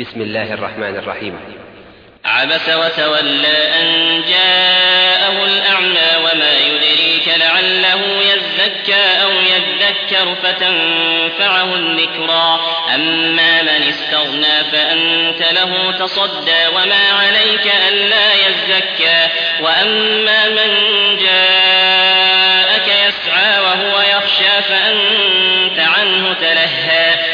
بسم الله الرحمن الرحيم. عبس وتولى أن جاءه الأعمى وما يدريك لعله يزكى أو يذكر فتنفعه الذكرى. أما من استغنى فأنت له تصدى وما عليك ألا يزكى. وأما من جاءك يسعى وهو يخشى فأنت عنه تلهى.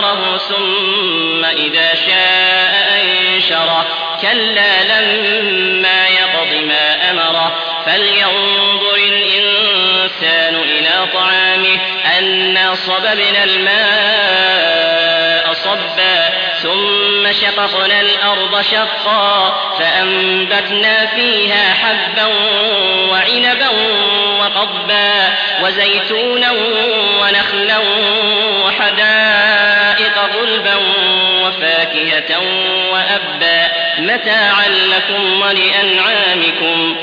فأقبره ثم إذا شاء أنشره. كلا لما يقض ما أمره. فلينظر الإنسان إلى طعامه. أنا صببنا الماء صبا. ثم شققنا الأرض شقا. فأنبتنا فيها حبا وعنبا وقبا وزيتونا ونخلا وأبا متاعا لكم ولأنعامكم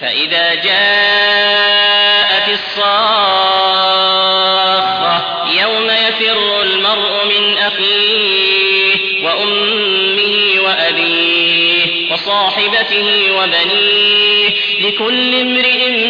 فإذا جاءت الصاخة يوم يفر المرء من أخيه وأمه وأبيه وصاحبته وبنيه لكل امرئ